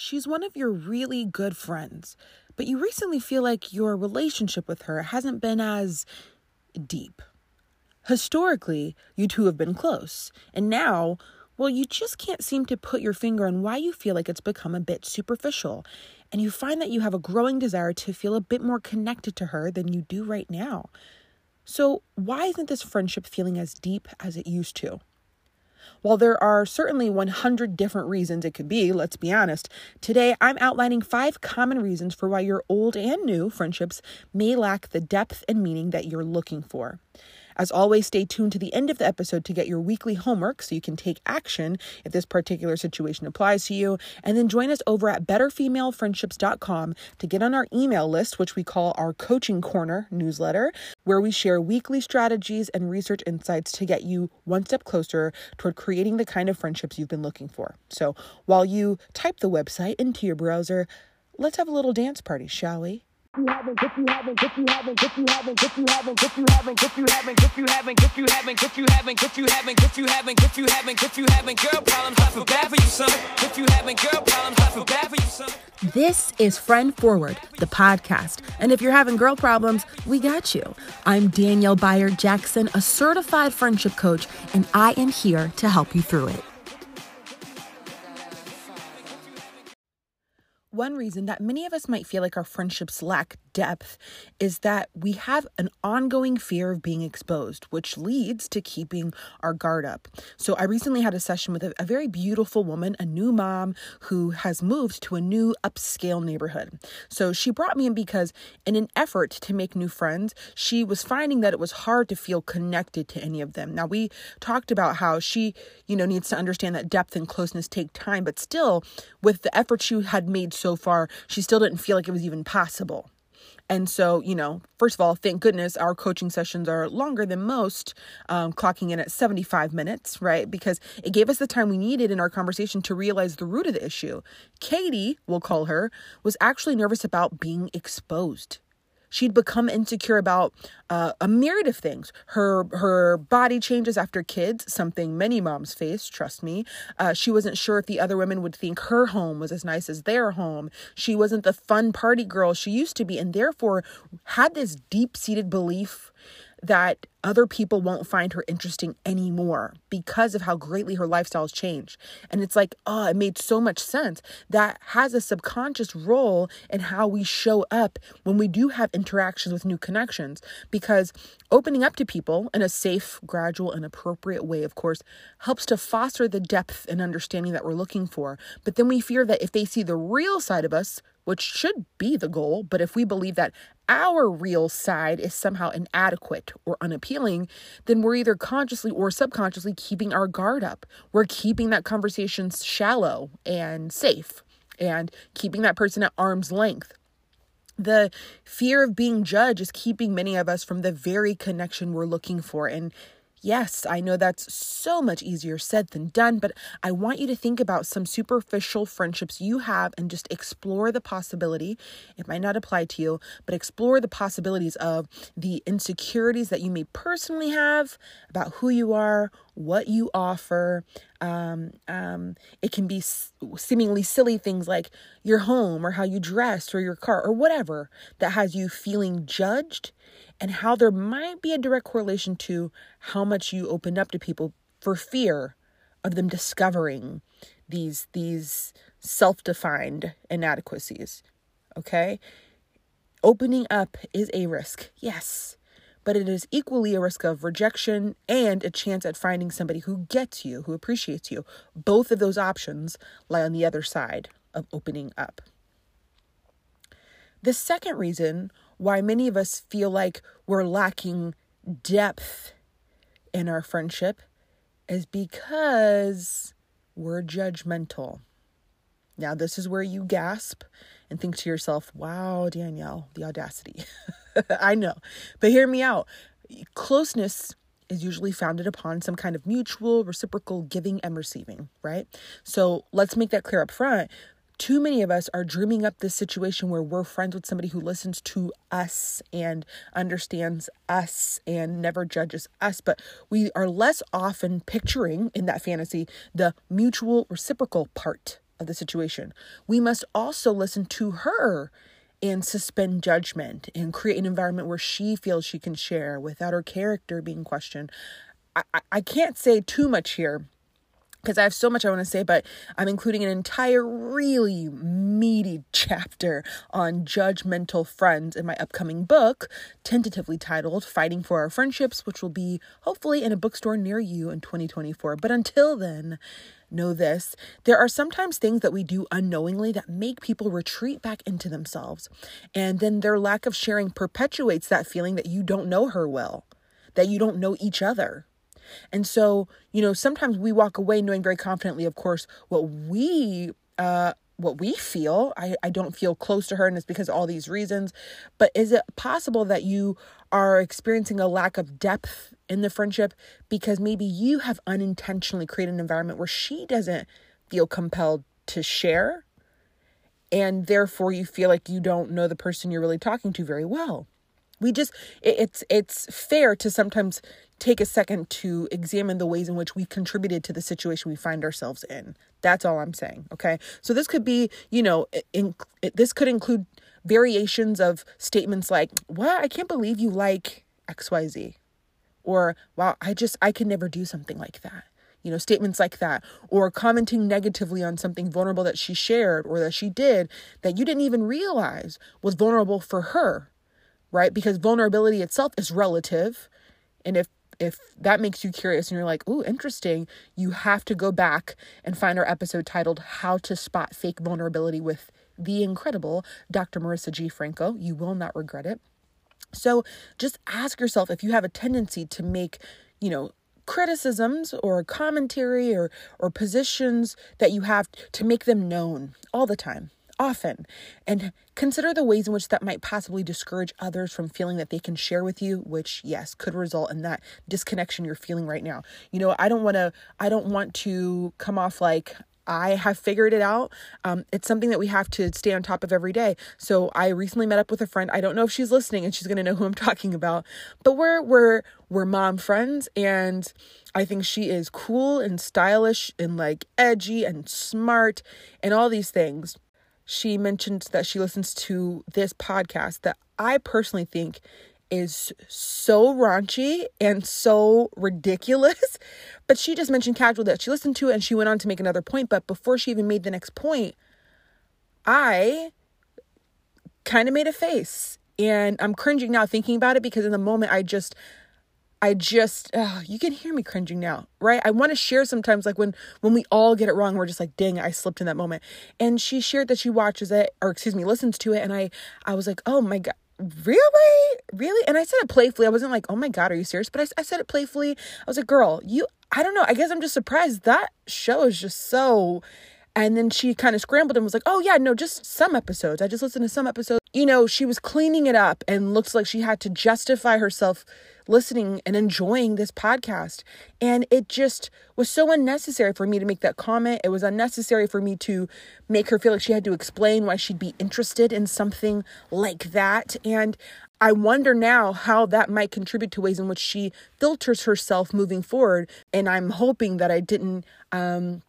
she's one of your really good friends, but you recently feel like your relationship with her hasn't been as deep. Historically, you two have been close, and now, well, you just can't seem to put your finger on why you feel like it's become a bit superficial, and you find that you have a growing desire to feel a bit more connected to her than you do right now. So, why isn't this friendship feeling as deep as it used to? While there are certainly 100 different reasons it could be, let's be honest, today I'm outlining five common reasons for why your old and new friendships may lack the depth and meaning that you're looking for. As always, stay tuned to the end of the episode to get your weekly homework so you can take action if this particular situation applies to you. And then join us over at betterfemalefriendships.com to get on our email list, which we call our Coaching Corner newsletter, where we share weekly strategies and research insights to get you one step closer toward creating the kind of friendships you've been looking for. So while you type the website into your browser, let's have a little dance party, shall we? This is Friend Forward, the podcast. And if you're having girl problems, we got you. I'm Danielle Bayard Jackson, a certified friendship coach, and I am here to help you through it. One reason that many of us might feel like our friendships lack depth is that we have an ongoing fear of being exposed, which leads to keeping our guard up. So, I recently had a session with a, a, very beautiful woman, a new mom who has moved to a new upscale neighborhood. So, she brought me in because, in an effort to make new friends, she was finding that it was hard to feel connected to any of them. Now, we talked about how she, you know, needs to understand that depth and closeness take time, but still, with the effort she had made so far, she still didn't feel like it was even possible. And so, you know, first of all, thank goodness our coaching sessions are longer than most, um, clocking in at 75 minutes, right? Because it gave us the time we needed in our conversation to realize the root of the issue. Katie, we'll call her, was actually nervous about being exposed. She'd become insecure about uh, a myriad of things. Her her body changes after kids, something many moms face. Trust me. Uh, she wasn't sure if the other women would think her home was as nice as their home. She wasn't the fun party girl she used to be, and therefore had this deep seated belief that other people won't find her interesting anymore because of how greatly her lifestyle's changed. And it's like, oh, it made so much sense. That has a subconscious role in how we show up when we do have interactions with new connections. Because opening up to people in a safe, gradual, and appropriate way, of course, helps to foster the depth and understanding that we're looking for. But then we fear that if they see the real side of us, which should be the goal, but if we believe that our real side is somehow inadequate or unappealing, then we're either consciously or subconsciously keeping our guard up. We're keeping that conversation shallow and safe and keeping that person at arm's length. The fear of being judged is keeping many of us from the very connection we're looking for. And Yes, I know that's so much easier said than done, but I want you to think about some superficial friendships you have and just explore the possibility. It might not apply to you, but explore the possibilities of the insecurities that you may personally have about who you are, what you offer. Um, um, it can be seemingly silly things like your home or how you dress or your car or whatever that has you feeling judged and how there might be a direct correlation to how much you open up to people for fear of them discovering these these self-defined inadequacies okay? Opening up is a risk yes but it is equally a risk of rejection and a chance at finding somebody who gets you who appreciates you. Both of those options lie on the other side of opening up. The second reason why many of us feel like we're lacking depth in our friendship is because we're judgmental. Now, this is where you gasp and think to yourself, wow, Danielle, the audacity. I know, but hear me out. Closeness is usually founded upon some kind of mutual, reciprocal giving and receiving, right? So let's make that clear up front too many of us are dreaming up this situation where we're friends with somebody who listens to us and understands us and never judges us. But we are less often picturing in that fantasy the mutual reciprocal part of the situation. We must also listen to her and suspend judgment and create an environment where she feels she can share without her character being questioned. I, I, I can't say too much here because I have so much I want to say, but I'm including an entire really meaty chapter on judgmental friends in my upcoming book, tentatively titled Fighting for Our Friendships, which will be hopefully in a bookstore near you in 2024. But until then, know this there are sometimes things that we do unknowingly that make people retreat back into themselves. And then their lack of sharing perpetuates that feeling that you don't know her well, that you don't know each other. And so, you know, sometimes we walk away knowing very confidently, of course, what we uh what we feel. I, I don't feel close to her, and it's because all these reasons. But is it possible that you are experiencing a lack of depth in the friendship because maybe you have unintentionally created an environment where she doesn't feel compelled to share? And therefore, you feel like you don't know the person you're really talking to very well. We just, it, it's it's fair to sometimes take a second to examine the ways in which we contributed to the situation we find ourselves in. That's all I'm saying. Okay. So this could be, you know, in, this could include variations of statements like, What? I can't believe you like XYZ. Or, Wow, I just, I could never do something like that. You know, statements like that. Or commenting negatively on something vulnerable that she shared or that she did that you didn't even realize was vulnerable for her. Right. Because vulnerability itself is relative. And if if that makes you curious and you're like, ooh, interesting, you have to go back and find our episode titled How to Spot Fake Vulnerability with the incredible Dr. Marissa G. Franco. You will not regret it. So just ask yourself if you have a tendency to make, you know, criticisms or commentary or or positions that you have to make them known all the time often and consider the ways in which that might possibly discourage others from feeling that they can share with you which yes could result in that disconnection you're feeling right now you know i don't want to i don't want to come off like I have figured it out. Um, it's something that we have to stay on top of every day. So I recently met up with a friend. I don't know if she's listening and she's gonna know who I'm talking about, but we're we're we're mom friends, and I think she is cool and stylish and like edgy and smart and all these things she mentioned that she listens to this podcast that I personally think is so raunchy and so ridiculous. But she just mentioned casual that she listened to it and she went on to make another point. But before she even made the next point, I kind of made a face. And I'm cringing now thinking about it because in the moment I just I just oh, you can hear me cringing now, right? I want to share sometimes like when when we all get it wrong, we're just like, dang, I slipped in that moment. And she shared that she watches it, or excuse me, listens to it, and I I was like, oh my god, really, really? And I said it playfully. I wasn't like, oh my god, are you serious? But I I said it playfully. I was like, girl, you. I don't know. I guess I'm just surprised that show is just so and then she kind of scrambled and was like, oh, yeah, no, just some episodes. I just listened to some episodes. You know, she was cleaning it up and looks like she had to justify herself listening and enjoying this podcast. And it just was so unnecessary for me to make that comment. It was unnecessary for me to make her feel like she had to explain why she'd be interested in something like that. And I wonder now how that might contribute to ways in which she filters herself moving forward. And I'm hoping that I didn't um,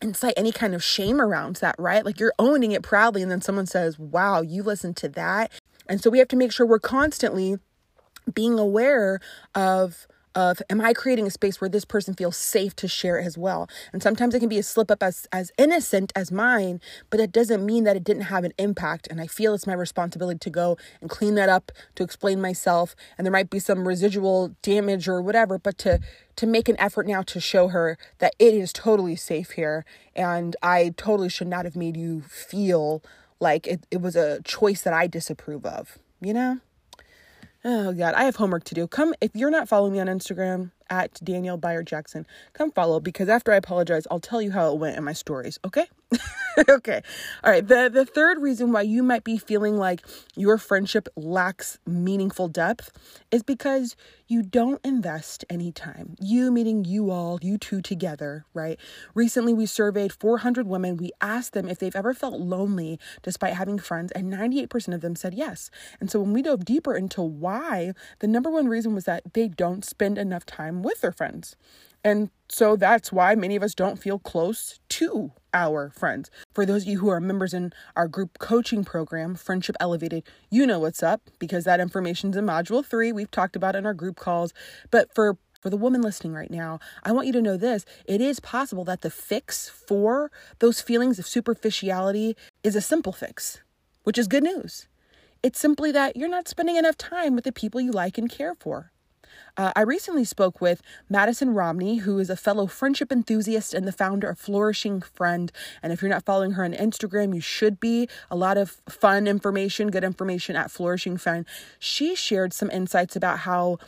incite any kind of shame around that, right? Like you're owning it proudly, and then someone says, Wow, you listened to that. And so we have to make sure we're constantly being aware of of am I creating a space where this person feels safe to share as well? And sometimes it can be a slip up as as innocent as mine, but it doesn't mean that it didn't have an impact. And I feel it's my responsibility to go and clean that up, to explain myself. And there might be some residual damage or whatever, but to to make an effort now to show her that it is totally safe here. And I totally should not have made you feel like it, it was a choice that I disapprove of, you know? Oh God, I have homework to do. Come if you're not following me on Instagram, at Danielle Bayard Jackson. Come follow because after I apologize, I'll tell you how it went in my stories, okay? okay. All right. The the third reason why you might be feeling like your friendship lacks meaningful depth is because you don't invest any time. You meaning you all, you two together, right? Recently we surveyed 400 women. We asked them if they've ever felt lonely despite having friends and 98% of them said yes. And so when we dove deeper into why, the number one reason was that they don't spend enough with their friends. And so that's why many of us don't feel close to our friends. For those of you who are members in our group coaching program, Friendship Elevated, you know what's up because that information's in module 3. We've talked about in our group calls. But for for the woman listening right now, I want you to know this. It is possible that the fix for those feelings of superficiality is a simple fix, which is good news. It's simply that you're not spending enough time with the people you like and care for. Uh, I recently spoke with Madison Romney, who is a fellow friendship enthusiast and the founder of Flourishing Friend. And if you're not following her on Instagram, you should be. A lot of fun information, good information at Flourishing Friend. She shared some insights about how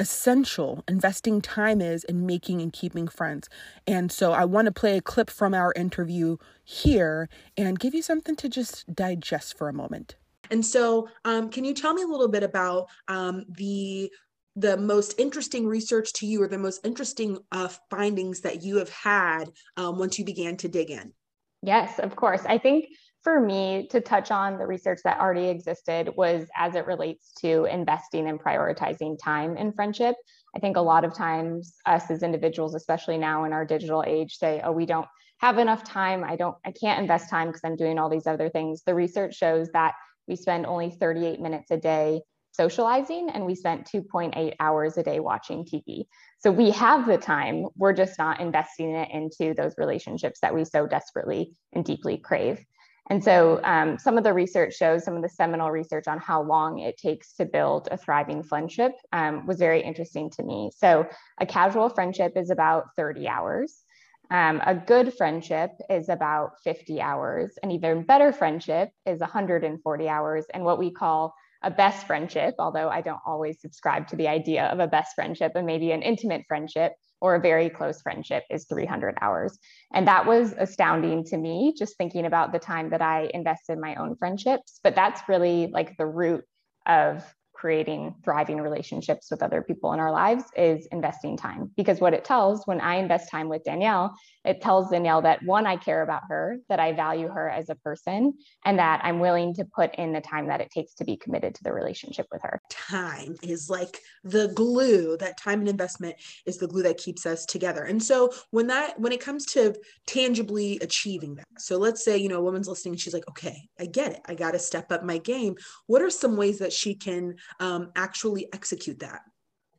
essential investing time is in making and keeping friends. And so I want to play a clip from our interview here and give you something to just digest for a moment. And so, um, can you tell me a little bit about um, the the most interesting research to you or the most interesting uh, findings that you have had um, once you began to dig in? Yes, of course. I think for me to touch on the research that already existed was as it relates to investing and prioritizing time in friendship. I think a lot of times us as individuals, especially now in our digital age, say, oh, we don't have enough time. I don't, I can't invest time because I'm doing all these other things. The research shows that we spend only 38 minutes a day socializing and we spent 2.8 hours a day watching TV. So we have the time, we're just not investing it into those relationships that we so desperately and deeply crave. And so um, some of the research shows, some of the seminal research on how long it takes to build a thriving friendship um, was very interesting to me. So a casual friendship is about 30 hours. Um, a good friendship is about 50 hours. An even better friendship is 140 hours. And what we call a best friendship, although I don't always subscribe to the idea of a best friendship, and maybe an intimate friendship or a very close friendship is 300 hours. And that was astounding to me, just thinking about the time that I invested in my own friendships. But that's really like the root of creating thriving relationships with other people in our lives is investing time. Because what it tells when I invest time with Danielle, it tells Danielle that one, I care about her, that I value her as a person, and that I'm willing to put in the time that it takes to be committed to the relationship with her. Time is like the glue, that time and investment is the glue that keeps us together. And so when that, when it comes to tangibly achieving that, so let's say, you know, a woman's listening, she's like, okay, I get it. I got to step up my game. What are some ways that she can um, actually execute that?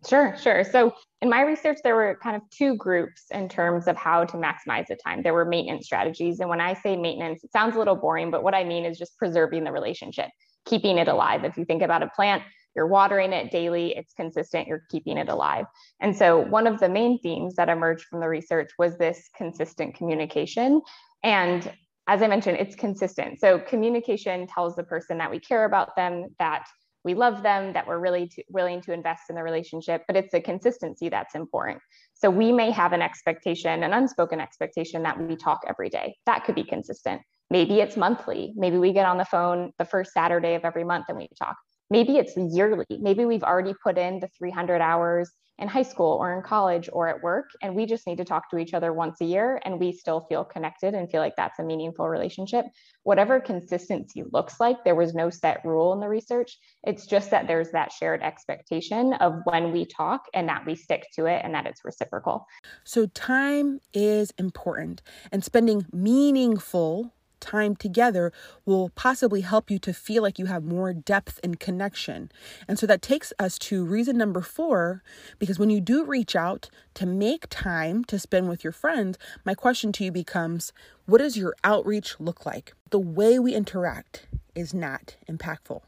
Sure, sure. So in my research, there were kind of two groups in terms of how to maximize the time. There were maintenance strategies. And when I say maintenance, it sounds a little boring, but what I mean is just preserving the relationship, keeping it alive. If you think about a plant, you're watering it daily, it's consistent, you're keeping it alive. And so one of the main themes that emerged from the research was this consistent communication. And as I mentioned, it's consistent. So communication tells the person that we care about them, that we love them, that we're really to, willing to invest in the relationship, but it's the consistency that's important. So we may have an expectation, an unspoken expectation that we talk every day. That could be consistent. Maybe it's monthly. Maybe we get on the phone the first Saturday of every month and we talk. Maybe it's yearly. Maybe we've already put in the 300 hours in high school or in college or at work. And we just need to talk to each other once a year and we still feel connected and feel like that's a meaningful relationship. Whatever consistency looks like, there was no set rule in the research. It's just that there's that shared expectation of when we talk and that we stick to it and that it's reciprocal. So, time is important and spending meaningful time together will possibly help you to feel like you have more depth and connection. And so that takes us to reason number four, because when you do reach out to make time to spend with your friends, my question to you becomes what does your outreach look like? The way we interact is not impactful.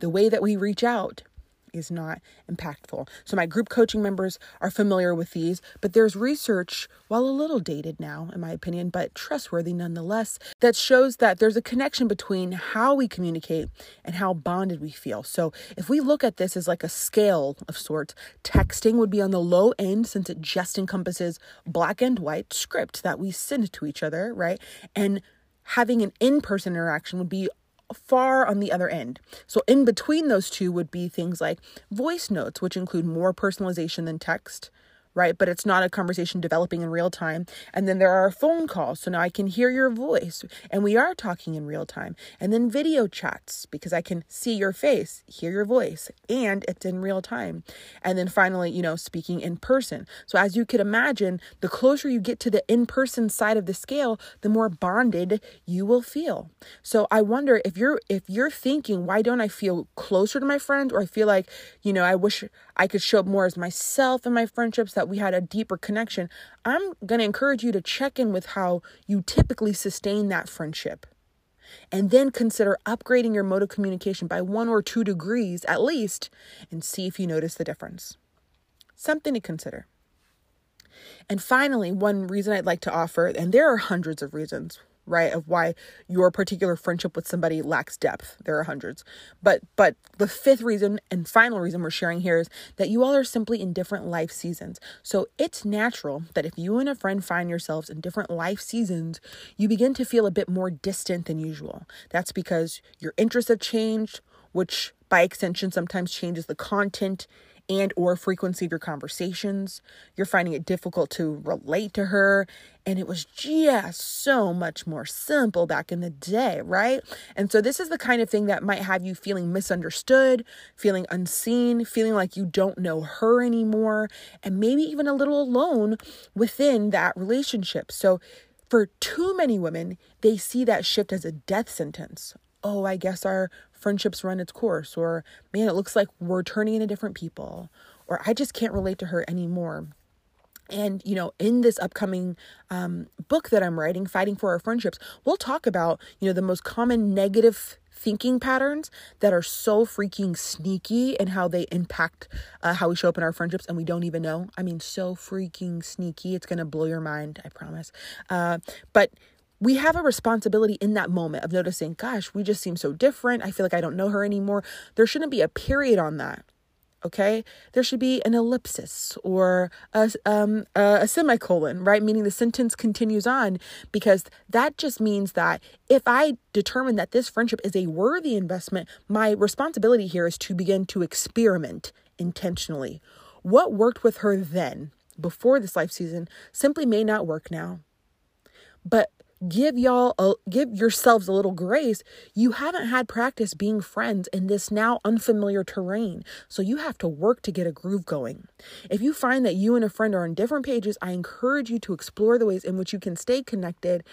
The way that we reach out is not impactful. So, my group coaching members are familiar with these, but there's research, while a little dated now, in my opinion, but trustworthy nonetheless, that shows that there's a connection between how we communicate and how bonded we feel. So, if we look at this as like a scale of sorts, texting would be on the low end since it just encompasses black and white script that we send to each other, right? And having an in person interaction would be far on the other end. So, in between those two would be things like voice notes, which include more personalization than text, right? But it's not a conversation developing in real time. And then there are phone calls. So now I can hear your voice and we are talking in real time. And then video chats because I can see your face, hear your voice, and it's in real time. And then finally, you know, speaking in person. So as you could imagine, the closer you get to the in person side of the scale, the more bonded you will feel. So I wonder if you're if you're thinking, why don't I feel closer to my friends or I feel like, you know, I wish I could show up more as myself in my friendships that we had a deeper connection. I'm going to encourage you to check in with how you typically sustain that friendship. And then consider upgrading your mode of communication by one or two degrees at least and see if you notice the difference. Something to consider. And finally, one reason I'd like to offer, and there are hundreds of reasons right of why your particular friendship with somebody lacks depth. There are hundreds. But but the fifth reason and final reason we're sharing here is that you all are simply in different life seasons. So it's natural that if you and a friend find yourselves in different life seasons you begin to feel a bit more distant than usual. That's because your interests have changed which by extension sometimes changes the content and or frequency of your conversations. You're finding it difficult to relate to her and it was just so much more simple back in the day, right? And so this is the kind of thing that might have you feeling misunderstood, feeling unseen, feeling like you don't know her anymore, and maybe even a little alone within that relationship. So for too many women, they see that shift as a death sentence. Oh, I guess our friendships run its course, or man, it looks like we're turning into different people, or I just can't relate to her anymore. And, you know, in this upcoming um, book that I'm writing, Fighting for Our Friendships, we'll talk about, you know, the most common negative thinking patterns that are so freaking sneaky and how they impact uh, how we show up in our friendships and we don't even know. I mean, so freaking sneaky. It's going to blow your mind, I promise. Uh, but we have a responsibility in that moment of noticing, gosh, we just seem so different. I feel like I don't know her anymore. There shouldn't be a period on that. Okay, there should be an ellipsis or a, um, a semicolon, right? Meaning the sentence continues on because that just means that if I determine that this friendship is a worthy investment, my responsibility here is to begin to experiment intentionally. What worked with her then, before this life season, simply may not work now. But give y'all a, give yourselves a little grace. You haven't had practice being friends in this now unfamiliar terrain. So you have to work to get a groove going. If you find that you and a friend are on different pages i encourage you to explore the ways in which you can stay connected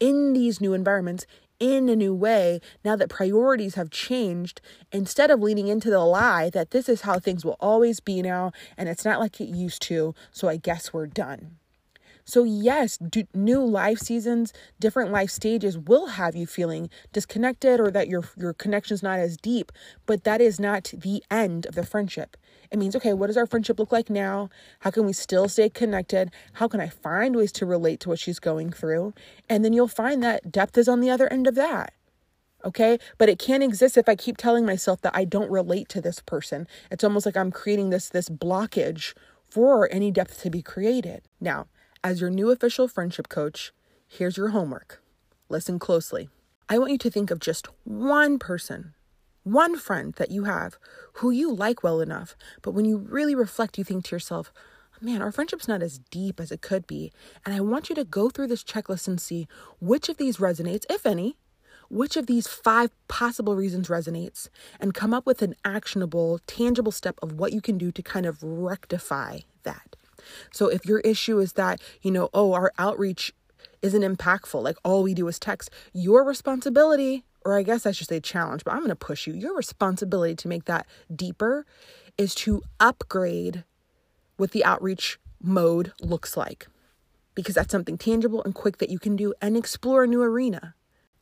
in these new environments in a new way now that priorities have changed instead of leaning into the lie that this is how things will always be now and it's not like it used to. So i guess we're done so, yes, new life seasons, different life stages will have you feeling disconnected or that your, your connection's not as deep, but that is not the end of the friendship. It means, okay, what does our friendship look like now? How can we still stay connected? How can I find ways to relate to what she's going through? And then you'll find that depth is on the other end of that okay but it can't exist if i keep telling myself that i don't relate to this person it's almost like i'm creating this this blockage for any depth to be created now as your new official friendship coach, here's your homework. Listen closely. I want you to think of just one person, one friend that you have who you like well enough, but when you really reflect, you think to yourself, man, our friendship's not as deep as it could be. And I want you to go through this checklist and see which of these resonates, if any, which of these five possible reasons resonates, and come up with an actionable, tangible step of what you can do to kind of rectify that. So if your issue is that, you know, oh, our outreach isn't impactful, like all we do is text, your responsibility, or I guess I should say challenge, but I'm going to push you. Your responsibility to make that deeper is to upgrade what the outreach mode looks like because that's something tangible and quick that you can do and explore a new arena.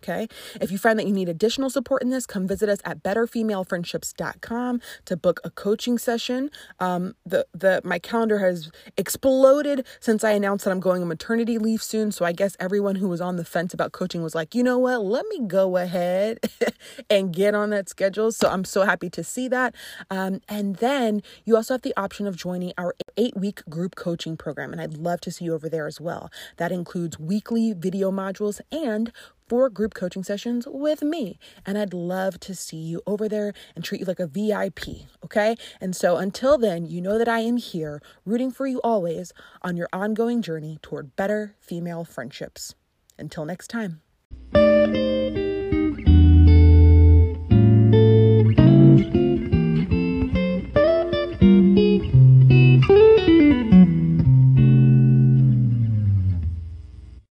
Okay. If you find that you need additional support in this, come visit us at betterfemalefriendships.com to book a coaching session. Um, the, the, my calendar has exploded since I announced that I'm going on maternity leave soon. So I guess everyone who was on the fence about coaching was like, you know what? Let me go ahead and get on that schedule. So I'm so happy to see that. Um, and then you also have the option of joining our eight week group coaching program. And I'd love to see you over there as well. That includes weekly video modules and for group coaching sessions with me. And I'd love to see you over there and treat you like a VIP, okay? And so until then, you know that I am here rooting for you always on your ongoing journey toward better female friendships. Until next time.